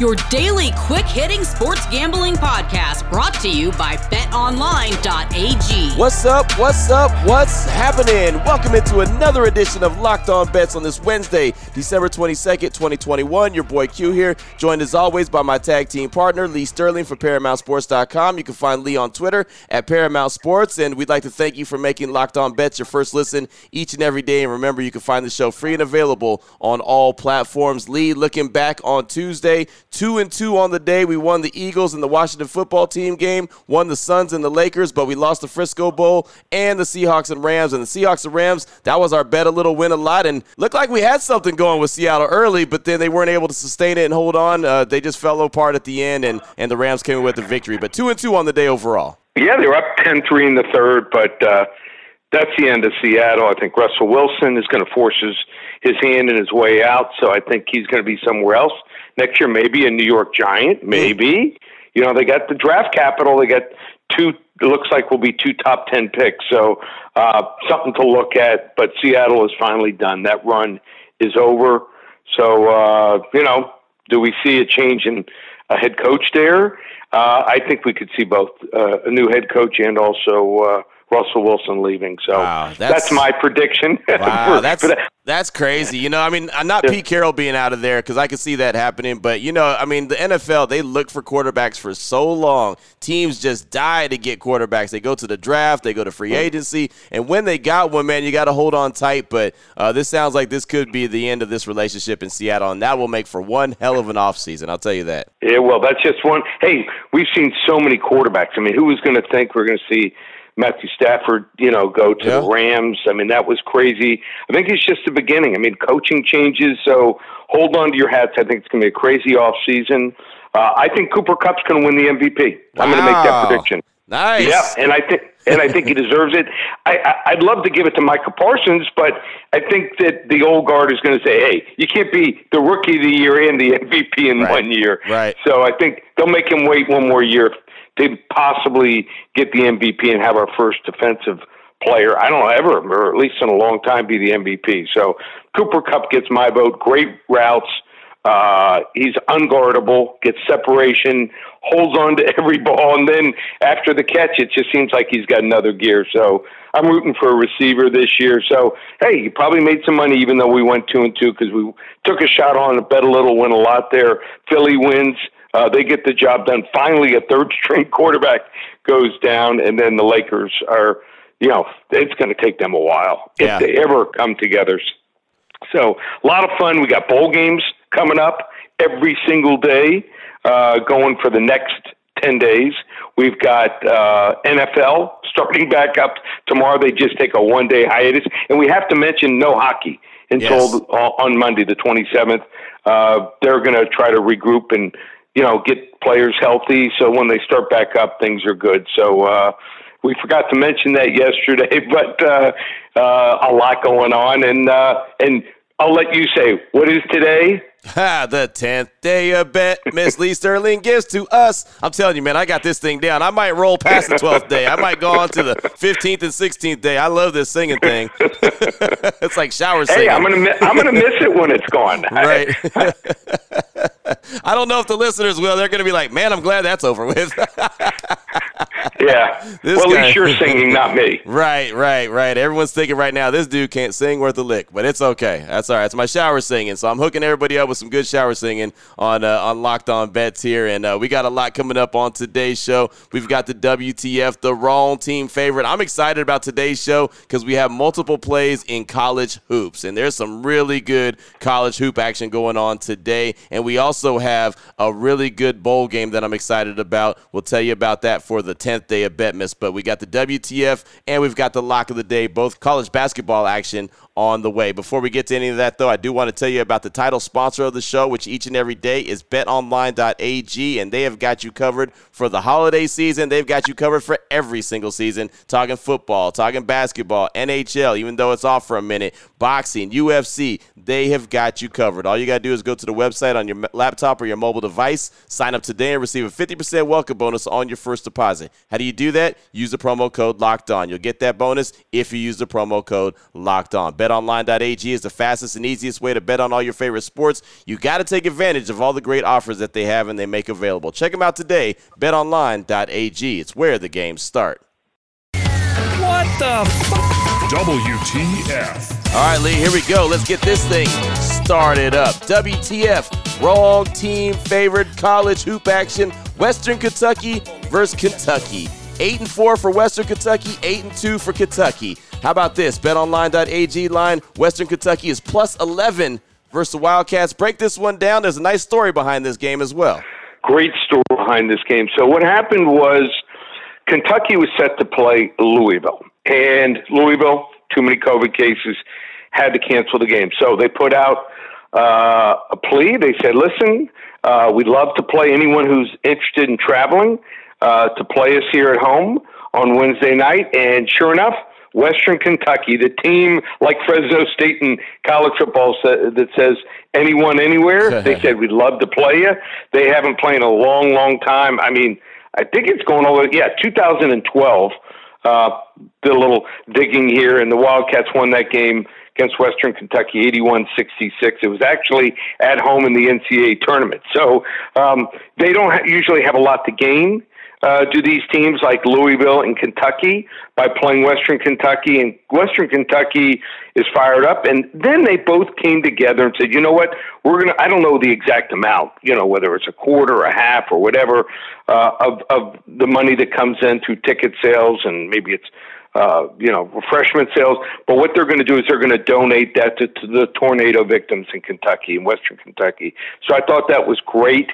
your daily quick hitting sports gambling podcast brought to you by betonline.ag. What's up? What's up? What's happening? Welcome into another edition of Locked On Bets on this Wednesday, December 22nd, 2021. Your boy Q here, joined as always by my tag team partner, Lee Sterling from ParamountSports.com. You can find Lee on Twitter at Paramount Sports, and we'd like to thank you for making Locked On Bets your first listen each and every day. And remember, you can find the show free and available on all platforms. Lee, looking back on Tuesday, Two and two on the day. We won the Eagles and the Washington football team game, won the Suns and the Lakers, but we lost the Frisco Bowl and the Seahawks and Rams. And the Seahawks and Rams, that was our bet a little win a lot. And looked like we had something going with Seattle early, but then they weren't able to sustain it and hold on. Uh, they just fell apart at the end, and, and the Rams came with the victory. But two and two on the day overall. Yeah, they were up 10 3 in the third, but uh, that's the end of Seattle. I think Russell Wilson is going to force his, his hand and his way out, so I think he's going to be somewhere else next year. Maybe a New York Giant, maybe. You know, they got the draft capital. They got two. It looks like will be two top ten picks. So uh, something to look at. But Seattle is finally done. That run is over. So uh, you know, do we see a change in a head coach there? Uh, I think we could see both uh, a new head coach and also uh, Russell Wilson leaving. So wow, that's, that's, my prediction. Wow, that's that's crazy. You know, I mean, uh, not. Pete Carroll being out of there because I could see that happening. But you know, I mean, the NFL they look for quarterbacks for so long. Teams just die to get quarterbacks. They go to the draft, they go to free agency, and when they got one, man, you got to hold on tight. But uh, this sounds like this could be the end of this relationship in Seattle, and that will make for one hell of an offseason. I'll tell you that. Yeah, well, that's just one. Hey, we've seen so many quarterbacks. I mean, who was going to think we're going to see? Matthew Stafford, you know, go to yeah. the Rams. I mean, that was crazy. I think it's just the beginning. I mean, coaching changes, so hold on to your hats. I think it's going to be a crazy off season. Uh, I think Cooper Kupp's going to win the MVP. Wow. I'm going to make that prediction. Nice. Yeah, and I think and I think he deserves it. I, I would love to give it to Micah Parsons, but I think that the old guard is going to say, "Hey, you can't be the rookie of the year and the MVP in right. one year." Right. So I think they'll make him wait one more year to possibly get the MVP and have our first defensive player. I don't know ever, or at least in a long time, be the MVP. So Cooper Kupp gets my vote. Great routes. Uh, he's unguardable, gets separation, holds on to every ball, and then after the catch, it just seems like he's got another gear. So I'm rooting for a receiver this year. So hey, you probably made some money even though we went two and two because we took a shot on bet a little, win a lot there. Philly wins. Uh, they get the job done. Finally, a third string quarterback goes down, and then the Lakers are, you know, it's going to take them a while yeah. if they ever come together. So, a lot of fun. We got bowl games coming up every single day, uh, going for the next 10 days. We've got uh, NFL starting back up tomorrow. They just take a one day hiatus. And we have to mention no hockey until yes. on Monday, the 27th. Uh, they're going to try to regroup and you know, get players healthy. So when they start back up, things are good. So uh, we forgot to mention that yesterday, but uh, uh, a lot going on, and uh, and I'll let you say what is today. Ha, the 10th day of bet Miss Lee Sterling gives to us. I'm telling you, man, I got this thing down. I might roll past the 12th day. I might go on to the 15th and 16th day. I love this singing thing. it's like shower singing. Hey, I'm going to I'm to miss it when it's gone. Right. I don't know if the listeners will. They're going to be like, "Man, I'm glad that's over with." yeah. This well, guy, at least you're singing, not me. Right, right, right. Everyone's thinking right now, this dude can't sing worth a lick, but it's okay. That's all right. It's my shower singing, so I'm hooking everybody up with some good shower singing on uh, on Locked On Bets here, and uh, we got a lot coming up on today's show. We've got the WTF, the wrong team favorite. I'm excited about today's show because we have multiple plays in college hoops, and there's some really good college hoop action going on today, and we also have a really good bowl game that I'm excited about. We'll tell you about that for the 10th day of Betmas. But we got the WTF and we've got the lock of the day, both college basketball action on the way. Before we get to any of that, though, I do want to tell you about the title sponsor of the show, which each and every day is betonline.ag, and they have got you covered for the holiday season. They've got you covered for every single season, talking football, talking basketball, NHL, even though it's off for a minute, boxing, UFC. They have got you covered. All you got to do is go to the website on your laptop or your mobile device, sign up today, and receive a 50% welcome bonus on your first deposit. How do you do that? Use the promo code LOCKED ON. You'll get that bonus if you use the promo code LOCKED ON. BetOnline.ag is the fastest and easiest way to bet on all your favorite sports. You got to take advantage of all the great offers that they have and they make available. Check them out today. BetOnline.ag. It's where the games start. What the f- WTF. All right, Lee, here we go. Let's get this thing started up. WTF, wrong team favored college hoop action. Western Kentucky versus Kentucky. 8 and 4 for Western Kentucky, 8 and 2 for Kentucky. How about this? BetOnline.ag line. Western Kentucky is plus 11 versus the Wildcats. Break this one down. There's a nice story behind this game as well. Great story behind this game. So what happened was Kentucky was set to play Louisville, and Louisville, too many COVID cases, had to cancel the game. So they put out uh, a plea. They said, "Listen, uh, we'd love to play anyone who's interested in traveling uh, to play us here at home on Wednesday night." And sure enough, Western Kentucky, the team like Fresno State and college football that says anyone, anywhere. they said we'd love to play you. They haven't played in a long, long time. I mean, I think it's going over. Yeah, 2012. Uh, did a little digging here, and the Wildcats won that game against Western Kentucky, 81-66. It was actually at home in the NCAA tournament. So um, they don't ha- usually have a lot to gain uh, do these teams like Louisville and Kentucky by playing Western Kentucky, and Western Kentucky is fired up. And then they both came together and said, you know what, we're gonna. I don't know the exact amount, you know, whether it's a quarter, a half, or whatever uh, of of the money that comes in through ticket sales, and maybe it's uh, you know, refreshment sales. But what they're going to do is they're going to donate that to, to the tornado victims in Kentucky, in Western Kentucky. So I thought that was great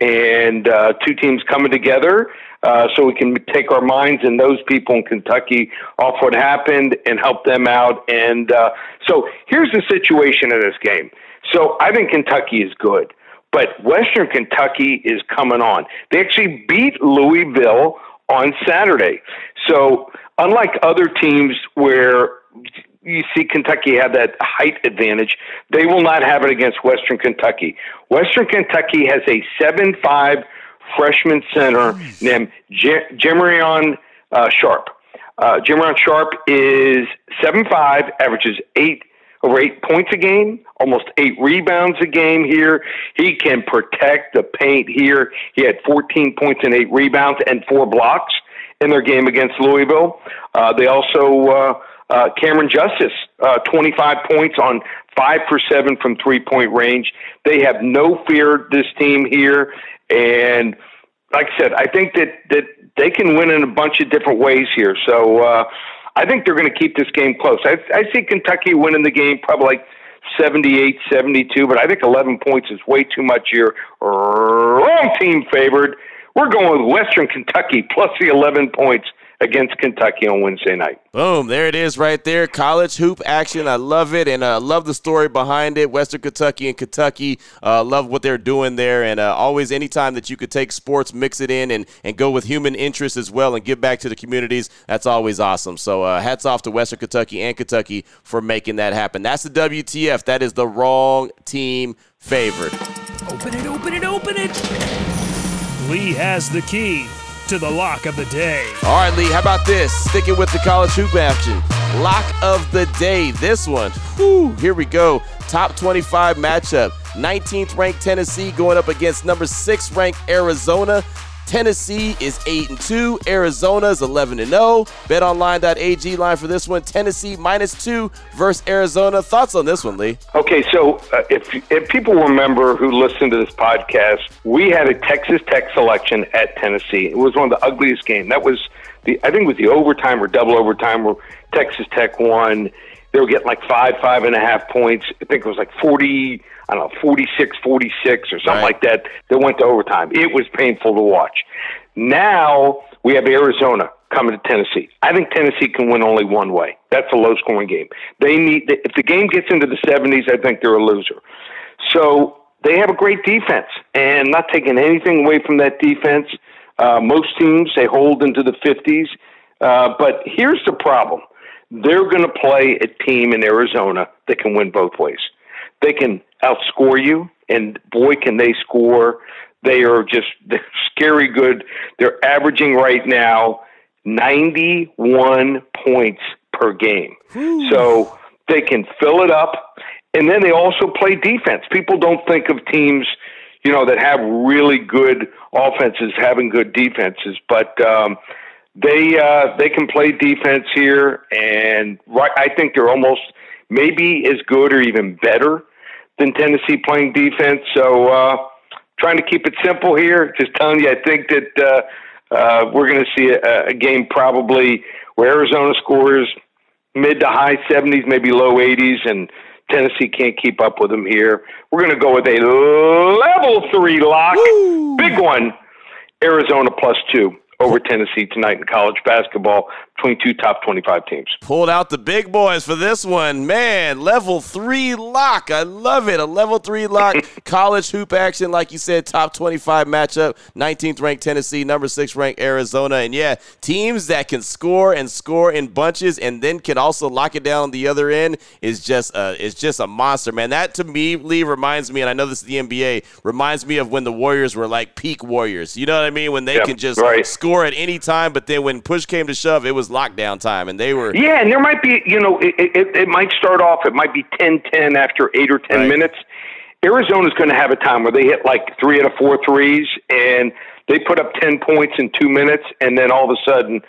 and uh, two teams coming together uh, so we can take our minds and those people in Kentucky off what happened and help them out. And uh, so here's the situation of this game. So I think Kentucky is good, but Western Kentucky is coming on. They actually beat Louisville on Saturday. So unlike other teams where you see Kentucky have that height advantage. They will not have it against Western Kentucky. Western Kentucky has a seven-five freshman center nice. named J- uh, Sharp. Uh, Jamarion Sharp is seven-five, averages eight over eight points a game, almost eight rebounds a game here. He can protect the paint here. He had 14 points and eight rebounds and four blocks in their game against Louisville. Uh, they also uh, Cameron Justice, uh, 25 points on five for seven from three point range. They have no fear, this team here. And like I said, I think that, that they can win in a bunch of different ways here. So uh, I think they're going to keep this game close. I, I see Kentucky winning the game probably like 78 72, but I think 11 points is way too much here. Wrong team favored. We're going with Western Kentucky plus the 11 points against Kentucky on Wednesday night. Boom, there it is right there. College hoop action. I love it, and I uh, love the story behind it. Western Kentucky and Kentucky, uh, love what they're doing there. And uh, always, anytime that you could take sports, mix it in, and, and go with human interest as well and give back to the communities, that's always awesome. So uh, hats off to Western Kentucky and Kentucky for making that happen. That's the WTF. That is the wrong team favored. Open it, open it, open it. Lee has the key to the lock of the day. All right, Lee, how about this? Sticking with the college hoop action. Lock of the day. This one, whew, here we go. Top 25 matchup. 19th ranked Tennessee going up against number 6 ranked Arizona. Tennessee is 8 and 2. Arizona is 11 and 0. BetOnline.ag line for this one. Tennessee minus 2 versus Arizona. Thoughts on this one, Lee? Okay, so uh, if if people remember who listened to this podcast, we had a Texas Tech selection at Tennessee. It was one of the ugliest games. That was the I think it was the overtime or double overtime where Texas Tech won. They were getting like five, five and a half points. I think it was like 40 I don't know, 46 46 or something right. like that They went to overtime. It was painful to watch. Now we have Arizona coming to Tennessee. I think Tennessee can win only one way. That's a low scoring game. They need if the game gets into the 70s, I think they're a loser. So they have a great defense, and not taking anything away from that defense. Uh, most teams they hold into the 50s, uh, but here's the problem: they're going to play a team in Arizona that can win both ways. They can outscore you, and boy, can they score! They are just they're scary good. They're averaging right now 91 points per game. Ooh. So they can fill it up. And then they also play defense. People don't think of teams, you know, that have really good offenses having good defenses, but um, they uh, they can play defense here, and right, I think they're almost maybe as good or even better than Tennessee playing defense. So, uh, trying to keep it simple here. Just telling you, I think that uh, uh, we're going to see a, a game probably where Arizona scores mid to high 70s, maybe low 80s, and Tennessee can't keep up with them here. We're going to go with a level three lock, Woo! big one. Arizona plus two over Tennessee tonight in college basketball between two top 25 teams. Pulled out the big boys for this one. Man, level three lock. I love it. A level three lock college hoop action, like you said, top 25 matchup. 19th ranked Tennessee, number six ranked Arizona. And yeah, teams that can score and score in bunches and then can also lock it down on the other end is just a, is just a monster, man. That to me, Lee, reminds me, and I know this is the NBA, reminds me of when the Warriors were like peak Warriors. You know what I mean? When they yep, can just right. score at any time, but then when push came to shove, it was was lockdown time, and they were. Yeah, and there might be, you know, it, it, it might start off, it might be 10 10 after eight or 10 right. minutes. Arizona's going to have a time where they hit like three out of four threes, and they put up 10 points in two minutes, and then all of a sudden,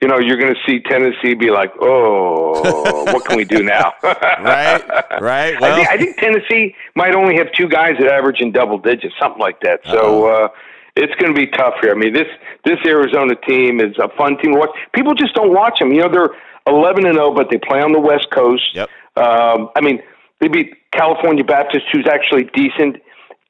you know, you're going to see Tennessee be like, "Oh, what can we do now?" right, right. Well, I think, I think Tennessee might only have two guys that average in double digits, something like that. So, uh, it's going to be tough here. I mean, this this Arizona team is a fun team to watch. People just don't watch them. You know, they're 11 and 0, but they play on the West Coast. Yep. Um, I mean, they beat California Baptist, who's actually decent,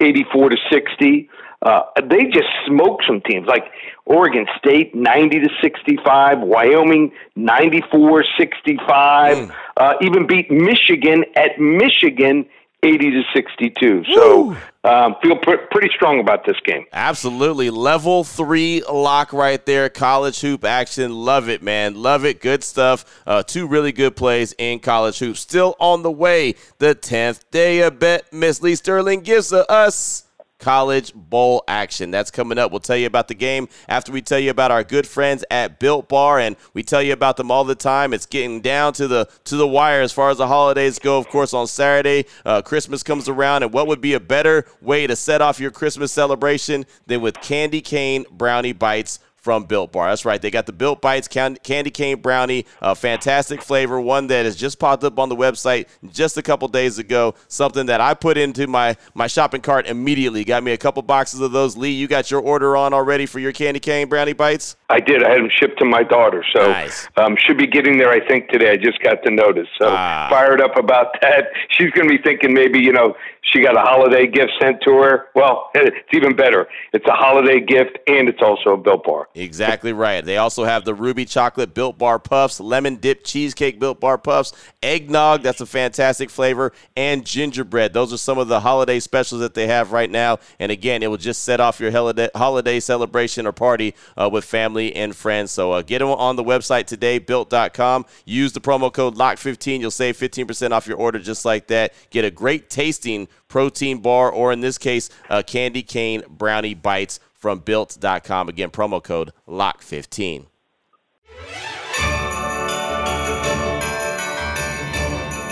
84 to 60. Uh, they just smoked some teams like Oregon State 90 to 65, Wyoming ninety four sixty five. mm. uh, even beat Michigan at Michigan 80 to 62. So um, feel pr- pretty strong about this game. Absolutely. Level three lock right there. College hoop action. Love it, man. Love it. Good stuff. Uh, two really good plays in college hoop. Still on the way. The 10th day of bet. Miss Lee Sterling gives us College Bowl action. That's coming up. We'll tell you about the game after we tell you about our good friends at Built Bar, and we tell you about them all the time. It's getting down to the to the wire as far as the holidays go. Of course, on Saturday, uh, Christmas comes around, and what would be a better way to set off your Christmas celebration than with candy cane brownie bites? From Built Bar. That's right. They got the Built Bites candy cane brownie, a fantastic flavor, one that has just popped up on the website just a couple days ago. Something that I put into my my shopping cart immediately. Got me a couple boxes of those. Lee, you got your order on already for your candy cane brownie bites? I did. I had them shipped to my daughter, so nice. um, should be getting there. I think today. I just got the notice, so ah. fired up about that. She's going to be thinking maybe you know she got a holiday gift sent to her. Well, it's even better. It's a holiday gift and it's also a Built Bar. Exactly right. They also have the ruby chocolate Built Bar Puffs, lemon dip cheesecake Built Bar Puffs, eggnog, that's a fantastic flavor, and gingerbread. Those are some of the holiday specials that they have right now. And again, it will just set off your holiday celebration or party uh, with family and friends. So uh, get them on the website today, built.com. Use the promo code LOCK15. You'll save 15% off your order just like that. Get a great tasting protein bar, or in this case, a candy cane brownie bites from built.com. Again, promo code LOCK15.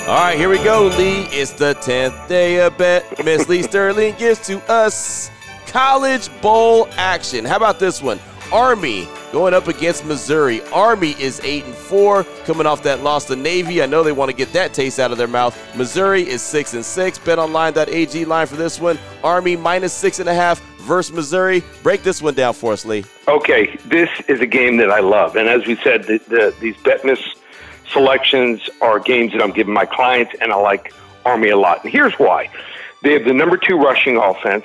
All right, here we go, Lee. It's the 10th day of bet. Miss Lee Sterling gives to us college bowl action. How about this one? Army going up against Missouri. Army is 8 and 4 coming off that loss to Navy. I know they want to get that taste out of their mouth. Missouri is 6 and 6. BetOnline.ag line for this one. Army minus 6.5 versus Missouri. Break this one down for us, Lee. Okay, this is a game that I love. And as we said, the, the, these Betmas selections are games that I'm giving my clients, and I like Army a lot. And here's why. They have the number two rushing offense.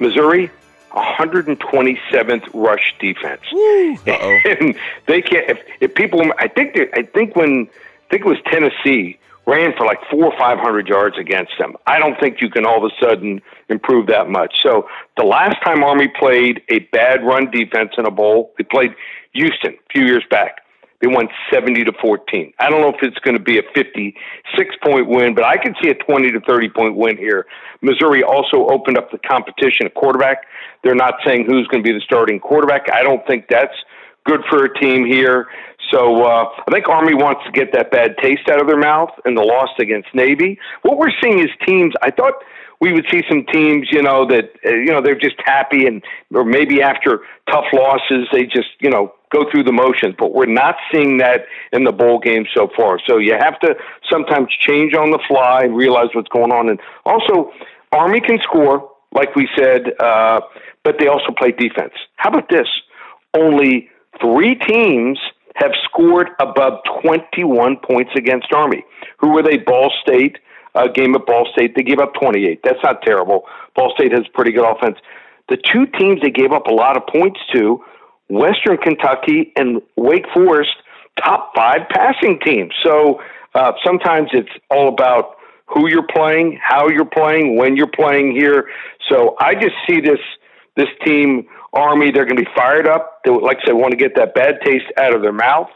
Missouri 127th rush defense. and they can't. If, if people, I think, they, I think when I think it was Tennessee ran for like four or five hundred yards against them. I don't think you can all of a sudden improve that much. So the last time Army played a bad run defense in a bowl, they played Houston a few years back. They won 70 to 14. I don't know if it's going to be a 56 point win, but I can see a 20 to 30 point win here. Missouri also opened up the competition at quarterback. They're not saying who's going to be the starting quarterback. I don't think that's good for a team here. So uh, I think Army wants to get that bad taste out of their mouth and the loss against Navy. What we're seeing is teams. I thought we would see some teams, you know, that uh, you know they're just happy and or maybe after tough losses they just you know go through the motions. But we're not seeing that in the bowl game so far. So you have to sometimes change on the fly and realize what's going on. And also, Army can score, like we said, uh, but they also play defense. How about this? Only three teams have scored above 21 points against Army. Who were they? Ball State uh, game at Ball State. They gave up 28. That's not terrible. Ball State has pretty good offense. The two teams they gave up a lot of points to, Western Kentucky and Wake Forest, top five passing teams. So uh, sometimes it's all about who you're playing, how you're playing, when you're playing here. So I just see this this team Army. They're going to be fired up. They, like I said, want to get that bad taste out of their mouth.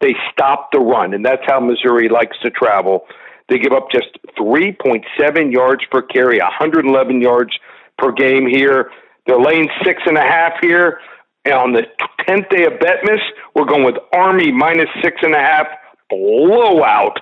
They stop the run, and that's how Missouri likes to travel. They give up just 3.7 yards per carry, 111 yards per game here. They're laying six and a half here. And on the 10th day of Betmas, we're going with Army minus six and a half blowout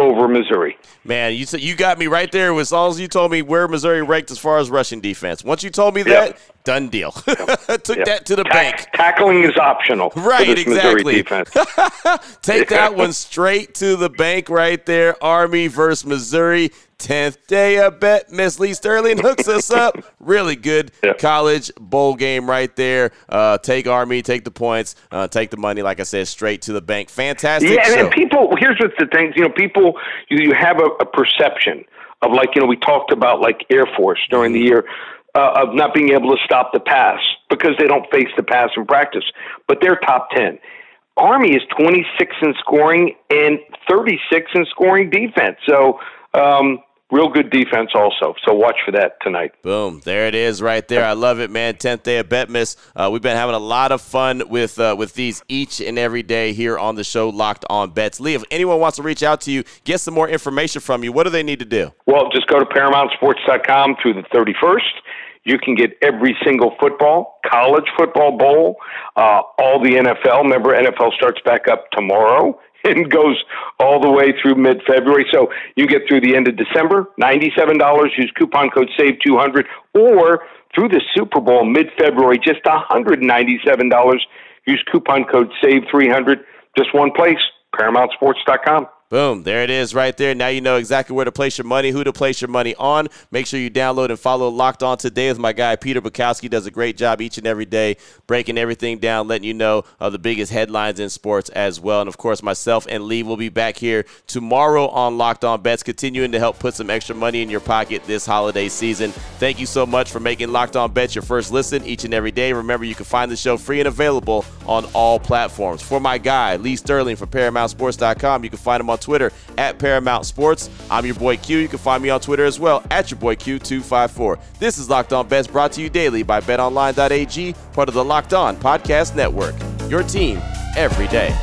over Missouri. Man, you you got me right there. As long as you told me where Missouri ranked as far as rushing defense. Once you told me that, yep. done deal. Took yep. that to the bank. Tackling is optional. Right, exactly. Take that one straight to the bank right there. Army versus Missouri. 10th day of bet. Miss Lee Sterling hooks us up. Really good yep. college bowl game right there. Uh, take Army, take the points, uh, take the money, like I said, straight to the bank. Fantastic. Yeah, and, and people, here's what the things, you know, people, you, you have a, a, perception of like, you know, we talked about like Air Force during the year. Uh, of not being able to stop the pass because they don't face the pass in practice, but they're top 10. Army is 26 in scoring and 36 in scoring defense. So, um, real good defense also. So watch for that tonight. Boom. There it is right there. I love it, man. 10th day of Betmas. Uh, we've been having a lot of fun with uh, with these each and every day here on the show, Locked on Bets. Lee, if anyone wants to reach out to you, get some more information from you, what do they need to do? Well, just go to ParamountSports.com through the 31st. You can get every single football, college football bowl, uh, all the NFL. Remember, NFL starts back up tomorrow and goes all the way through mid February. So you get through the end of December, $97. Use coupon code SAVE200 or through the Super Bowl mid February, just $197. Use coupon code SAVE300. Just one place, ParamountSports.com. Boom, there it is right there. Now you know exactly where to place your money, who to place your money on. Make sure you download and follow Locked On Today with my guy Peter Bukowski. Does a great job each and every day breaking everything down, letting you know of the biggest headlines in sports as well. And of course, myself and Lee will be back here tomorrow on Locked On Bets, continuing to help put some extra money in your pocket this holiday season. Thank you so much for making Locked On Bets your first listen each and every day. Remember, you can find the show free and available on all platforms. For my guy, Lee Sterling from ParamountSports.com, you can find him on Twitter at Paramount Sports. I'm your boy Q. You can find me on Twitter as well at your boy Q254. This is Locked On Bets brought to you daily by BetOnline.ag, part of the Locked On Podcast Network. Your team every day.